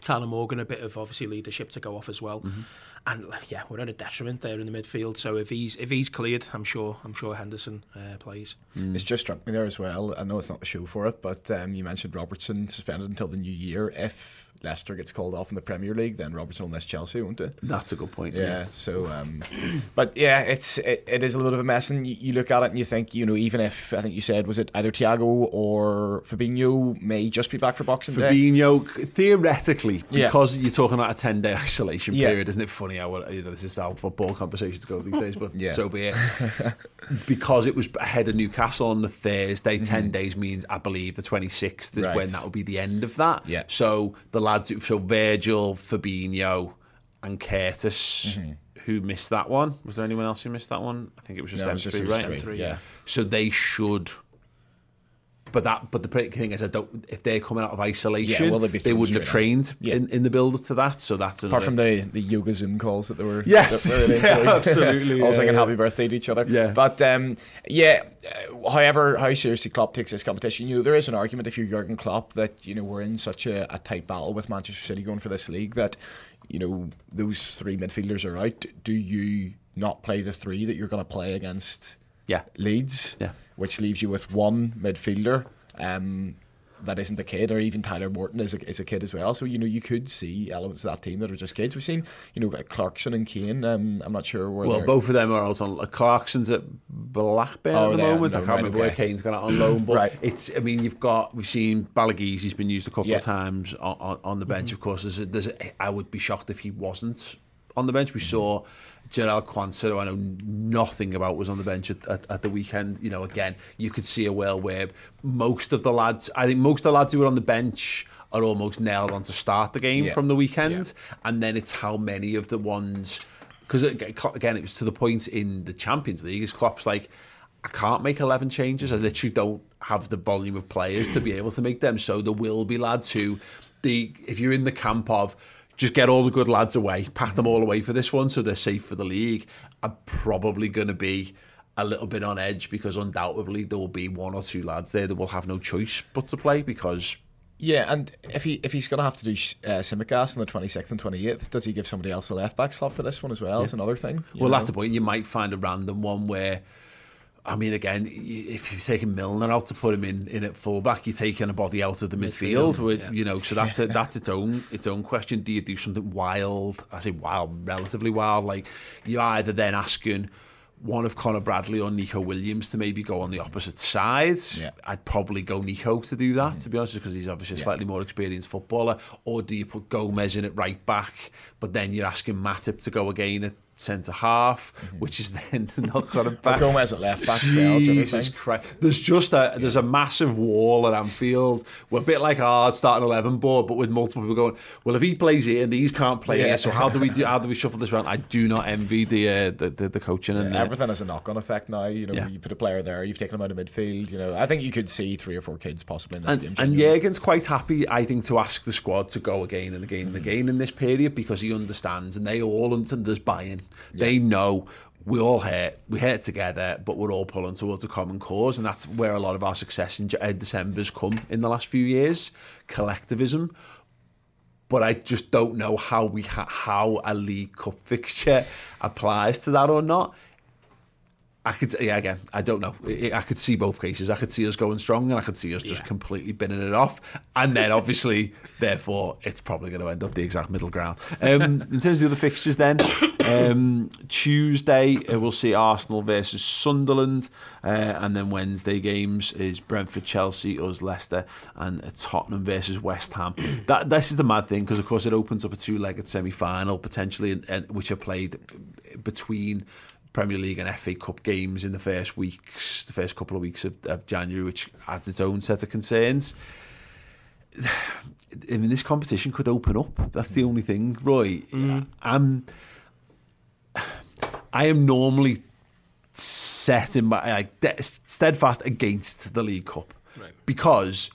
Tyler Morton a bit of obviously leadership to go off as well. Mm-hmm. And yeah, we're at a detriment there in the midfield. So if he's if he's cleared, I'm sure I'm sure Henderson uh, plays. Mm. It's just struck me there as well. I know it's not the show for it, but um, you mentioned Robertson suspended until the new year. If Leicester gets called off in the Premier League, then Robertson will miss Chelsea, won't it? That's a good point. Yeah. yeah. So, um, but yeah, it's it, it is a little bit of a mess, and you, you, look at it and you think, you know, even if I think you said was it either Thiago or Fabinho may just be back for Boxing Fabinho, Day. theoretically, because yeah. you're talking about a ten day isolation yeah. period, isn't it funny how you know this is how football conversations go these days? But yeah. so be it. because it was ahead of Newcastle on the Thursday, mm-hmm. ten days means I believe the 26th is right. when that will be the end of that. Yeah. So the lads, so Virgil, Fabinho, and Curtis, mm-hmm. who missed that one. Was there anyone else who missed that one? I think it was just no, them was three, right? Three, yeah. So they should. But that, but the thing is, I don't. If they're coming out of isolation, yeah, well, they'd be they wouldn't have trained yeah. in, in the build up to that. So that's apart from the the yoga Zoom calls that they were. Yes, that were yeah, absolutely. all singing happy birthday to each other. Yeah, but um, yeah. However, how seriously Klopp takes this competition, you know, there is an argument if you're Jurgen Klopp that you know we're in such a, a tight battle with Manchester City going for this league that you know those three midfielders are out. Do you not play the three that you're going to play against? Yeah, Leeds. Yeah which leaves you with one midfielder. Um, that isn't a kid, or even Tyler Morton is a, is a kid as well. So you know you could see elements of that team that are just kids. We've seen you know Clarkson and Cain. Um, I'm not sure where. Well, both of them are also on. Clarkson's at Blackburn oh, at the moment. I can't remember okay. where Cain's gone out on loan, but right. it's. I mean, you've got we've seen Balagizi. He's been used a couple yeah. of times on, on, on the bench. Mm-hmm. Of course, there's, a, there's a, I would be shocked if he wasn't on the bench. We mm-hmm. saw Jarell Quansah, who I know nothing about, was on the bench at, at, at, the weekend. You know, again, you could see a world where most of the lads, I think most of the lads who were on the bench are almost nailed on to start the game yeah. from the weekend. Yeah. And then it's how many of the ones, because again, it was to the point in the Champions League, is Klopp's like, I can't make 11 changes. I literally don't have the volume of players to be able to make them. So there will be lads who, the if you're in the camp of, just get all the good lads away, pack them all away for this one so they're safe for the league, are probably going to be a little bit on edge because undoubtedly there will be one or two lads there that will have no choice but to play because yeah, and if he if he's going to have to do uh, Tsimikas on the 26th and 28th, does he give somebody else a left back slot for this one as well? Yeah. Is another thing. Well, know? that's the point. You might find a random one where. I mean, again, if you're taking Milner out to put him in, in at fullback, you're taking a body out of the midfield. midfield with, yeah. You know, so that's a, that's its own its own question. Do you do something wild? I say wild, relatively wild. Like you're either then asking one of Conor Bradley or Neco Williams to maybe go on the opposite side. Yeah. I'd probably go Neco to do that, to mm-hmm. be honest, because he's obviously a slightly more experienced footballer. Or do you put Gomez in at right back, but then you're asking Matip to go again at centre half, mm-hmm. which is then not got him back. Gomez at left back. Jesus Christ! There's just a there's a massive wall at Anfield. We're a bit like our starting eleven board, but with multiple people going. Well, if he plays here and these can't play yeah. here, so how do we do? How do we shuffle this around? I do not envy the uh, the, the, the coaching yeah, and everything has a knock on effect now. You know, yeah. you put a player there, you've taken him out of midfield. You know, I think you could see three or four kids possibly in this and, game. And Jurgen's quite happy, I think, to ask the squad to go again and again and again in this period because he understands and they all understand there's buy-in. They know know we all hurt, we hurt together, but we're all pulling towards a common cause, and that's where a lot of our success in uh, December's come in the last few years, collectivism. But I just don't know how we ha- how a League Cup fixture applies to that or not. I could, yeah, again, I don't know. I could see both cases. I could see us going strong, and I could see us just yeah. completely binning it off. And then, obviously, therefore, it's probably going to end up the exact middle ground. Um, in terms of the other fixtures, then um, Tuesday uh, we'll see Arsenal versus Sunderland, uh, and then Wednesday games is Brentford, Chelsea, us Leicester, and uh, Tottenham versus West Ham. That this is the mad thing because, of course, it opens up a two-legged semi-final potentially, which are played between Premier League and FA Cup games in the first weeks, the first couple of weeks of, of January, which adds its own set of concerns. I mean, this competition could open up. That's the only thing, Roy. Mm. I'm, I am normally set in my like steadfast against the League Cup right. because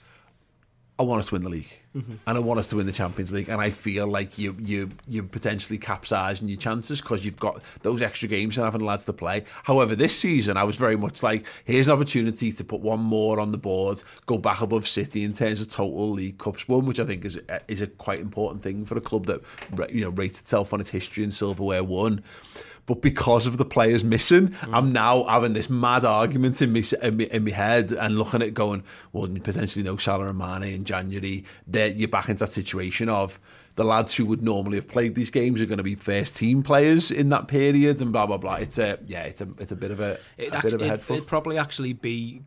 I want us to win the league, mm-hmm. and I want us to win the Champions League, and I feel like you you you potentially capsizing your chances because you've got those extra games and having lads to play. However, this season I was very much like, here's an opportunity to put one more on the board, go back above City in terms of total league cups won, which I think is is a quite important thing for a club that you know rates itself on its history and silverware won but because of the players missing, mm. I'm now having this mad argument in me, in me in my head and looking at going, well, potentially no Salah and Mane in January. Then you're back into that situation of the lads who would normally have played these games are going to be first team players in that period and blah blah blah. It's a yeah, it's a it's a bit of a, it a bit of a head It'd probably actually be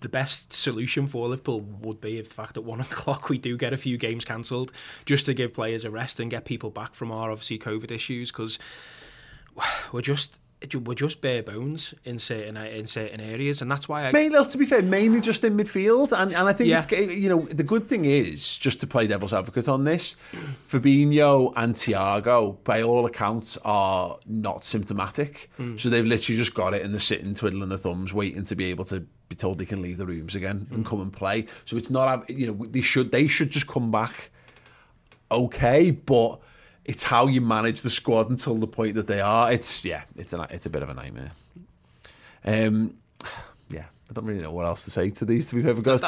the best solution for Liverpool would be if, the fact at one o'clock we do get a few games cancelled, just to give players a rest and get people back from our obviously COVID issues because we're just we're just bare bones in certain in certain areas, and that's why I mainly to be fair, mainly just in midfield, and and I think yeah. it's you know the good thing is just to play devil's advocate on this, Fabinho and Thiago, by all accounts, are not symptomatic, mm. so they've literally just got it and they're sitting twiddling their thumbs, waiting to be able to be told they can leave the rooms again mm. and come and play. So it's not you know they should they should just come back, okay, but it's how you manage the squad until the point that they are. It's yeah, it's a it's a bit of a nightmare. Um, yeah, I don't really know what else to say to these. To be perfect honest,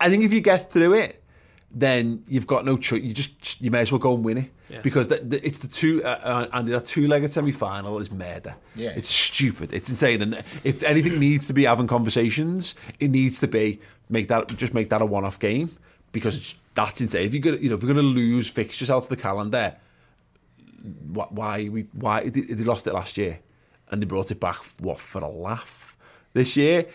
I think if you get through it, then you've got no choice. You just you may as well go and win it yeah. because the, the, it's the two uh, uh and that two-legged semi-final is murder. Yeah, it's stupid. It's insane. And if anything needs to be having conversations, it needs to be make that just make that a one-off game because it's, that's insane. If you're gonna, you know, if you're gonna lose fixtures out of the calendar, why we why they, they lost it last year, and they brought it back what for a laugh this year.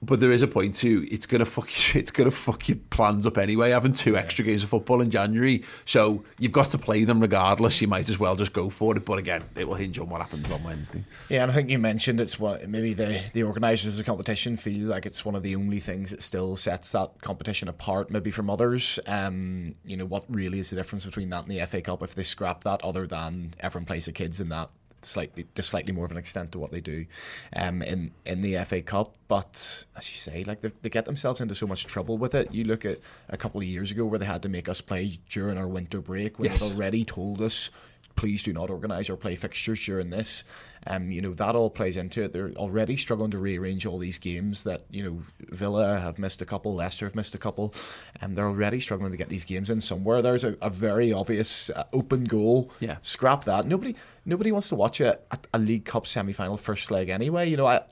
But there is a point too. It's gonna fuck. It's gonna fuck your plans up anyway. Having two extra games of football in January, so you've got to play them regardless. You might as well just go for it. But again, it will hinge on what happens on Wednesday. Yeah, and I think you mentioned it's what maybe the the organisers of the competition feel like it's one of the only things that still sets that competition apart, maybe from others. Um, you know, what really is the difference between that and the FA Cup if they scrap that, other than everyone plays the kids in that slightly to slightly more of an extent to what they do um, in in the FA Cup. But as you say, like they, they get themselves into so much trouble with it. You look at a couple of years ago where they had to make us play during our winter break when Yes. they'd already told us please do not organise or play fixtures during this. Um, you know that all plays into it. They're already struggling to rearrange all these games. That you know Villa have missed a couple, Leicester have missed a couple, and they're already struggling to get these games in somewhere. There's a, a very obvious uh, open goal. Yeah. scrap that. Nobody, nobody wants to watch a, a, a League Cup semi final first leg anyway. You know I.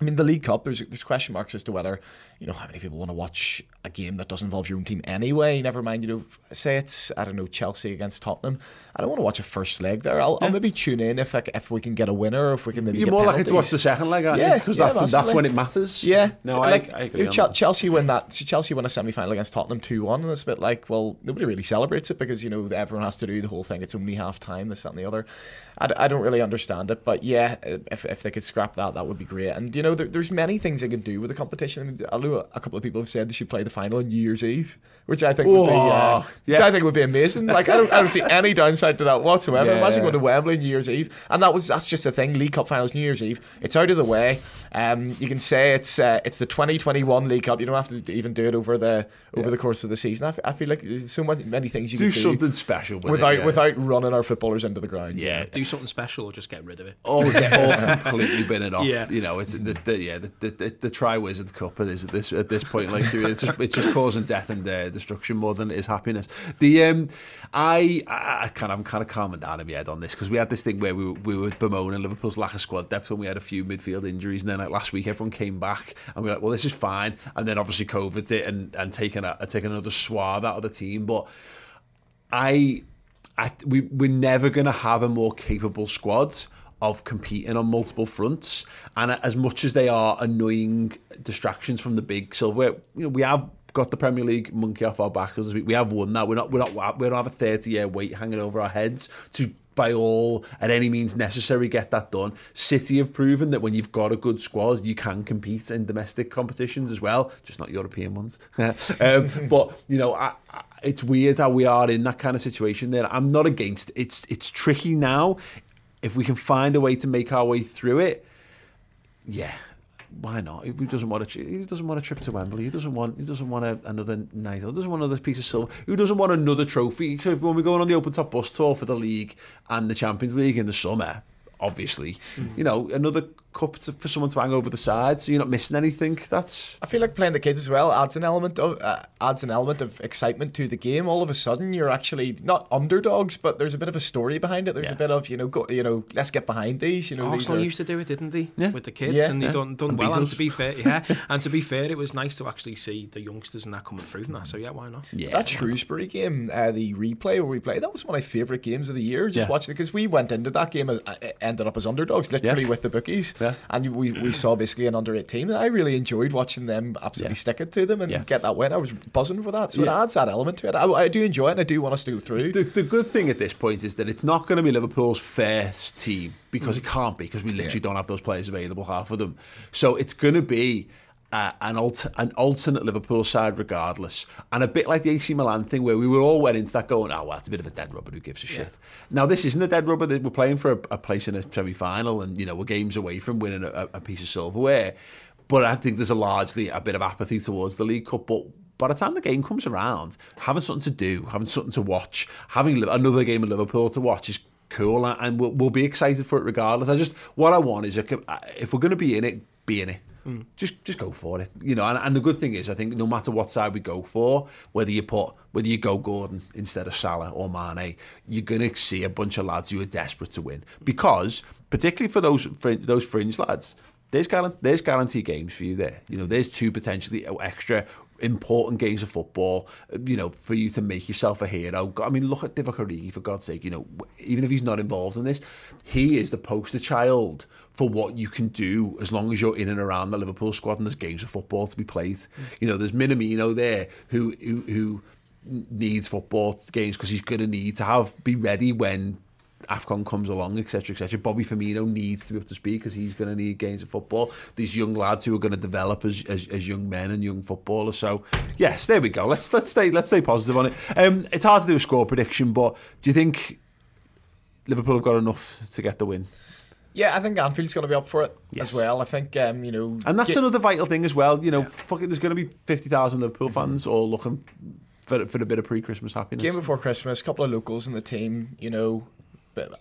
I mean, the League Cup. There's there's question marks as to whether you know how many people want to watch a game that doesn't involve your own team anyway. Never mind, you know, say it's I don't know Chelsea against Tottenham. I don't want to watch a first leg there. I'll, I'll maybe tune in if I, if we can get a winner, if we can maybe. You're more likely to watch the second leg, aren't you? Yeah, because yeah, that's that's when it matters. Yeah, no, So, I, like, I agree. you know, on Chel- that. Chelsea win that. Chelsea win a semi final against Tottenham two one, and it's a bit like, well, nobody really celebrates it because you know everyone has to do the whole thing. It's only half time, this that and the other. I, I don't really understand it, but yeah, if, if they could scrap that, that would be great. And you know, there, there's many things they could do with the competition. I, mean, I know a couple of people have said they should play the final on New Year's Eve, which I think would be, uh, Whoa, which yeah. I think would be amazing. Like I don't, I don't see any downside to that whatsoever. Yeah, Imagine yeah. going to Wembley on New Year's Eve, and that was that's just a thing. League Cup finals New Year's Eve. It's out of the way. Um, you can say it's uh, it's the 2021 League Cup. You don't have to even do it over the over the course of the season. I, f- I feel like there's so many, many things you do can do something special with without it, yeah. without running our footballers into the ground. Yeah. Do something special or just get rid of it. all get all completely bin it off. Yeah. You know, it's the, the yeah the the, the, Triwizard Cup. Is at this at this point. Like it's just it's just causing death and uh, destruction more than it is happiness. The um, I I, kind of I'm kind of calming down in my head on this because we had this thing where we were, we were bemoaning Liverpool's lack of squad depth when we had a few midfield injuries, and then like last week everyone came back and we are like, well, this is fine, and then obviously COVID's it and and taking a taking another swathe out of the team, but. I, I we we're never going to have a more capable squad of competing on multiple fronts. And as much as they are annoying distractions from the big silverware, you know, we have got the Premier League monkey off our back. We have won that. We're not. We're not. We don't have a thirty-year wait hanging over our heads to. By all at any means necessary, get that done. City have proven that when you've got a good squad, you can compete in domestic competitions as well, just not European ones. um, but you know, I, I, it's weird how we are in that kind of situation. There, I'm not against. It's it's tricky now. if we can find a way to make our way through it, yeah, why not? He doesn't want a he doesn't want a trip to Wembley. He doesn't want he doesn't want a, another night. He doesn't want another piece of silver. Who doesn't want another trophy? Because when we're going on the open top bus tour for the league and the Champions League in the summer, obviously, you know another cup to, for someone to hang over the side, so you're not missing anything. That's I feel like playing the kids as well adds an element of uh, adds an element of excitement to the game. All of a sudden, you're actually not underdogs, but there's a bit of a story behind it. There's Yeah. a bit of you know, go, you know, let's get behind these. You know, these Arsenal are- used to do it, didn't they? Yeah. With the kids, Yeah. and they Yeah. done done And well. And to be fair, yeah, and to be fair, it was nice to actually see the youngsters and that coming through from that. So yeah, why not? yeah. That Shrewsbury game, uh, the replay where we played, that was one of my favourite games of the year. Just Yeah. watching it because we went into that game, uh, uh, ended up as underdogs, literally Yeah. with the bookies, Yeah. and we, we saw basically an under 18. And I really enjoyed watching them absolutely Yeah. stick it to them and get that win. I was buzzing for that, so it adds that element to it. I, I do enjoy it, and I do want us to go through. The, the good thing at this point is that it's not going to be Liverpool's first team because mm. it can't be because we literally don't have those players available, half of them. So it's going to be uh, an, alter, an alternate Liverpool side regardless. And a bit like the AC Milan thing where we were all went into that going, oh, well, it's a bit of a dead rubber, who gives a shit. Now, this isn't a dead rubber. We're playing for a, a place in a semi-final and, you know, we're games away from winning a, a piece of silverware. But I think there's a largely a bit of apathy towards the League Cup. But by the time the game comes around, having something to do, having something to watch, having another game of Liverpool to watch is cool, and- and we'll, we'll be excited for it regardless. I just what I want is a, if we're going to be in it, be in it. Just just go for it, you know. And, and the good thing is, I think no matter what side we go for, whether you put whether you go Gordon instead of Salah or Mane, you're to see a bunch of lads who are desperate to win because, particularly for those for those fringe lads, there's guarantee, there's guarantee games for you there. You know, there's two potentially oh, extra important games of football, uh, you know, for you to make yourself a hero. I mean, look at Divock Origi, for God's sake, you know, even if he's not involved in this, he is the poster child for what you can do as long as you're in and around the Liverpool squad and there's games of football to be played. You know, there's Minamino there who, who, who needs football games because he's going to need to have be ready when AFCON comes along, etc., etc. Bobby Firmino needs to be up to speed because he's going to need games of football. These young lads who are going to develop as, as, as, young men and young footballers. So, yes, there we go. Let's let's stay let's stay positive on it. Um, it's hard to do a score prediction, but do you think Liverpool have got enough to get the win? Yeah, I think Anfield's going to be up for it yes. as well. I think um, you know, and that's get, another vital thing as well. You know, yeah. fuck it, there's going to be fifty thousand Liverpool mm-hmm. fans all looking for, for a bit of pre-Christmas happiness. Game before Christmas, a couple of locals in the team. You know,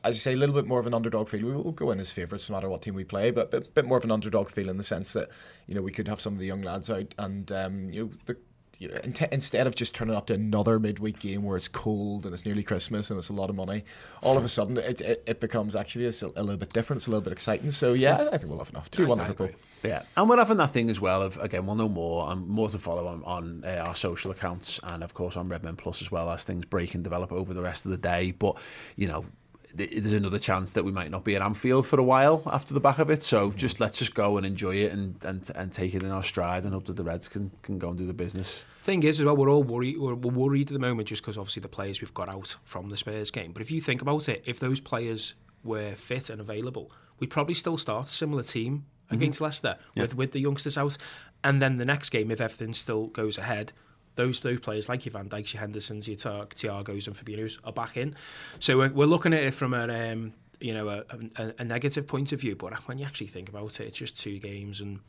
as you say, a little bit more of an underdog feel. We will go in as favourites no matter what team we play, but a bit, bit more of an underdog feel in the sense that you know we could have some of the young lads out, and um, you know the you know, instead of just turning up to another midweek game where it's cold and it's nearly Christmas and it's a lot of money, all of a sudden it, it, it becomes actually a, a, little bit different. It's a little bit exciting. So yeah, I think we'll have enough. Two one Liverpool. Yeah, and we're having that thing as well of again we'll know more and more to follow on, on uh, our social accounts and of course on Redmen Plus as well as things break and develop over the rest of the day. But you know there's another chance that we might not be at Anfield for a while after the back of it. So just let's just go and enjoy it and, and and take it in our stride and hope that the Reds can, can go and do the business. Thing is, as well, we're all worried. We're, we're worried at the moment just because obviously the players we've got out from the Spurs game. But if you think about it, if those players were fit and available, we'd probably still start a similar team mm-hmm. against Leicester yeah. with with the youngsters out. And then the next game, if everything still goes ahead, those those players like your Van Dijks, your Hendersons, your Thiagos and Fabinho's are back in. So we're, we're looking at it from an um, you know a, a, a negative point of view, but when you actually think about it, it's just two games and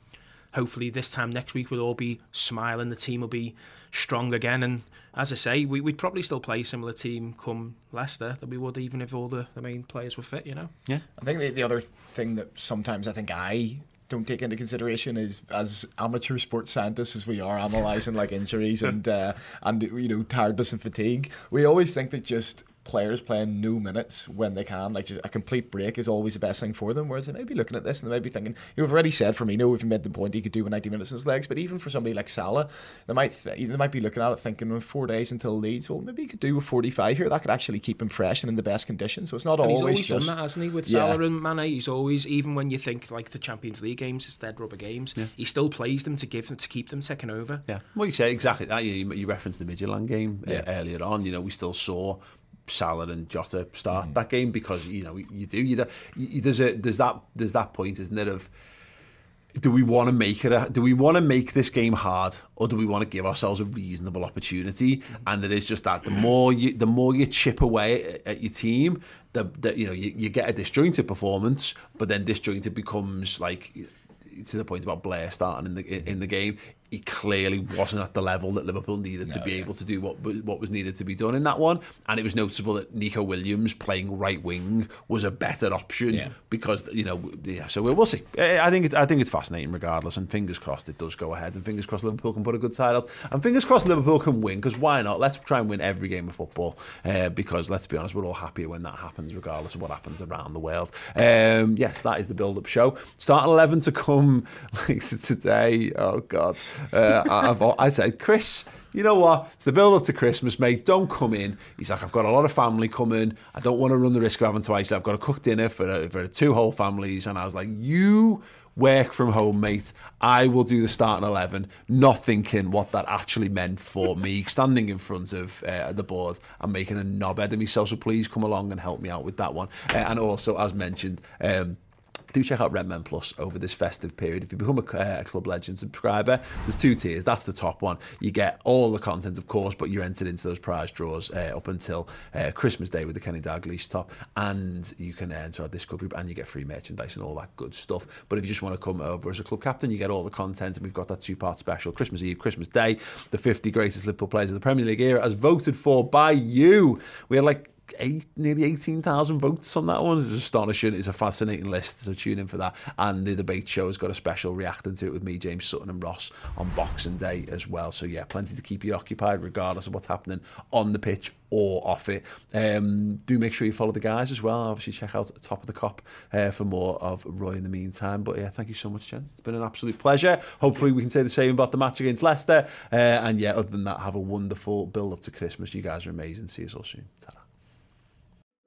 hopefully this time next week we'll all be smiling. The team will be strong again. And as I say we, would probably still play a similar team come Leicester that we would even if all the, the main players were fit you know? Yeah. I think the, the other thing that sometimes I think I don't take into consideration is as amateur sports scientists as we are analysing like injuries and uh, and you know tiredness and fatigue we always think that just players playing new minutes when they can, like just a complete break is always the best thing for them. Whereas they may be looking at this and they may be thinking, you know, we've already said for me, no, we've made the point he could do with 90 minutes in his legs, but even for somebody like Salah, they might th- they might be looking at it thinking, well, four days until Leeds, well, maybe he could do with 45 here. That could actually keep him fresh and in the best condition. So it's not and always, he's always just, done that, hasn't he? With yeah. Salah and Mane, he's always even when you think like the Champions League games, it's dead rubber games. Yeah. He still plays them to give them to keep them ticking over. Yeah, well, you say exactly that. You, you referenced the Milan game yeah. uh, earlier on. You know, we still saw Salah and Jota start mm. that game because you know you do you, you there's a there's that there's that point isn't there of do we want to make it a, do we want to make this game hard or do we want to give ourselves a reasonable opportunity mm. and it is just that the more you the more you chip away at, at your team the, the you know you, you get a disjointed performance but then disjointed becomes like to the point about Blair starting in the in the game he clearly wasn't at the level that Liverpool needed no, to be yeah. able to do what what was needed to be done in that one. And it was noticeable that Neco Williams playing right wing was a better option yeah. because you know yeah. So we'll, we'll see. I think it's I think it's fascinating regardless. And fingers crossed it does go ahead. And fingers crossed Liverpool can put a good side out. And fingers crossed Liverpool can win because why not? Let's try and win every game of football uh, because let's be honest, we're all happier when that happens, regardless of what happens around the world. Um, yes, that is the build-up show. Starting eleven to come later today. Oh God uh, I've, I said, Chris, you know what? It's the build up to Christmas, mate. Don't come in. He's like, I've got a lot of family coming. I don't want to run the risk of having to. I said, I've got to cook dinner for, uh, for two whole families. And I was like, you work from home, mate. I will do the starting 11, not thinking what that actually meant for me, standing in front of uh, the board and making a knobhead of myself. So please come along and help me out with that one. Uh, and also, as mentioned, um, do check out Redmen Plus over this festive period. If you become a, uh, Club Legend subscriber, there's two tiers. That's the top one. You get all the content, of course, but you're entered into those prize draws uh, up until uh, Christmas Day with the Kenny Dalglish top, and you can enter our Discord group and you get free merchandise and all that good stuff. But if you just want to come over as a club captain, you get all the content, and we've got that two-part special: Christmas Eve, Christmas Day, the 50 greatest Liverpool players of the Premier League era, as voted for by you. We had like eight, nearly 18,000 votes on that one. It's astonishing. It's a fascinating list, so tune in for that. And the debate show has got a special reacting to it with me, James Sutton, and Ross on Boxing Day as well. So, yeah, plenty to keep you occupied regardless of what's happening on the pitch or off it. Um, do make sure you follow the guys as well. Obviously, check out Top of the Cop uh, for more of Roy in the meantime. But yeah, thank you so much, gents. It's been an absolute pleasure. Hopefully, we can say the same about the match against Leicester. Uh, and yeah, other than that, have a wonderful build up to Christmas. You guys are amazing. See you all soon. Ta-da.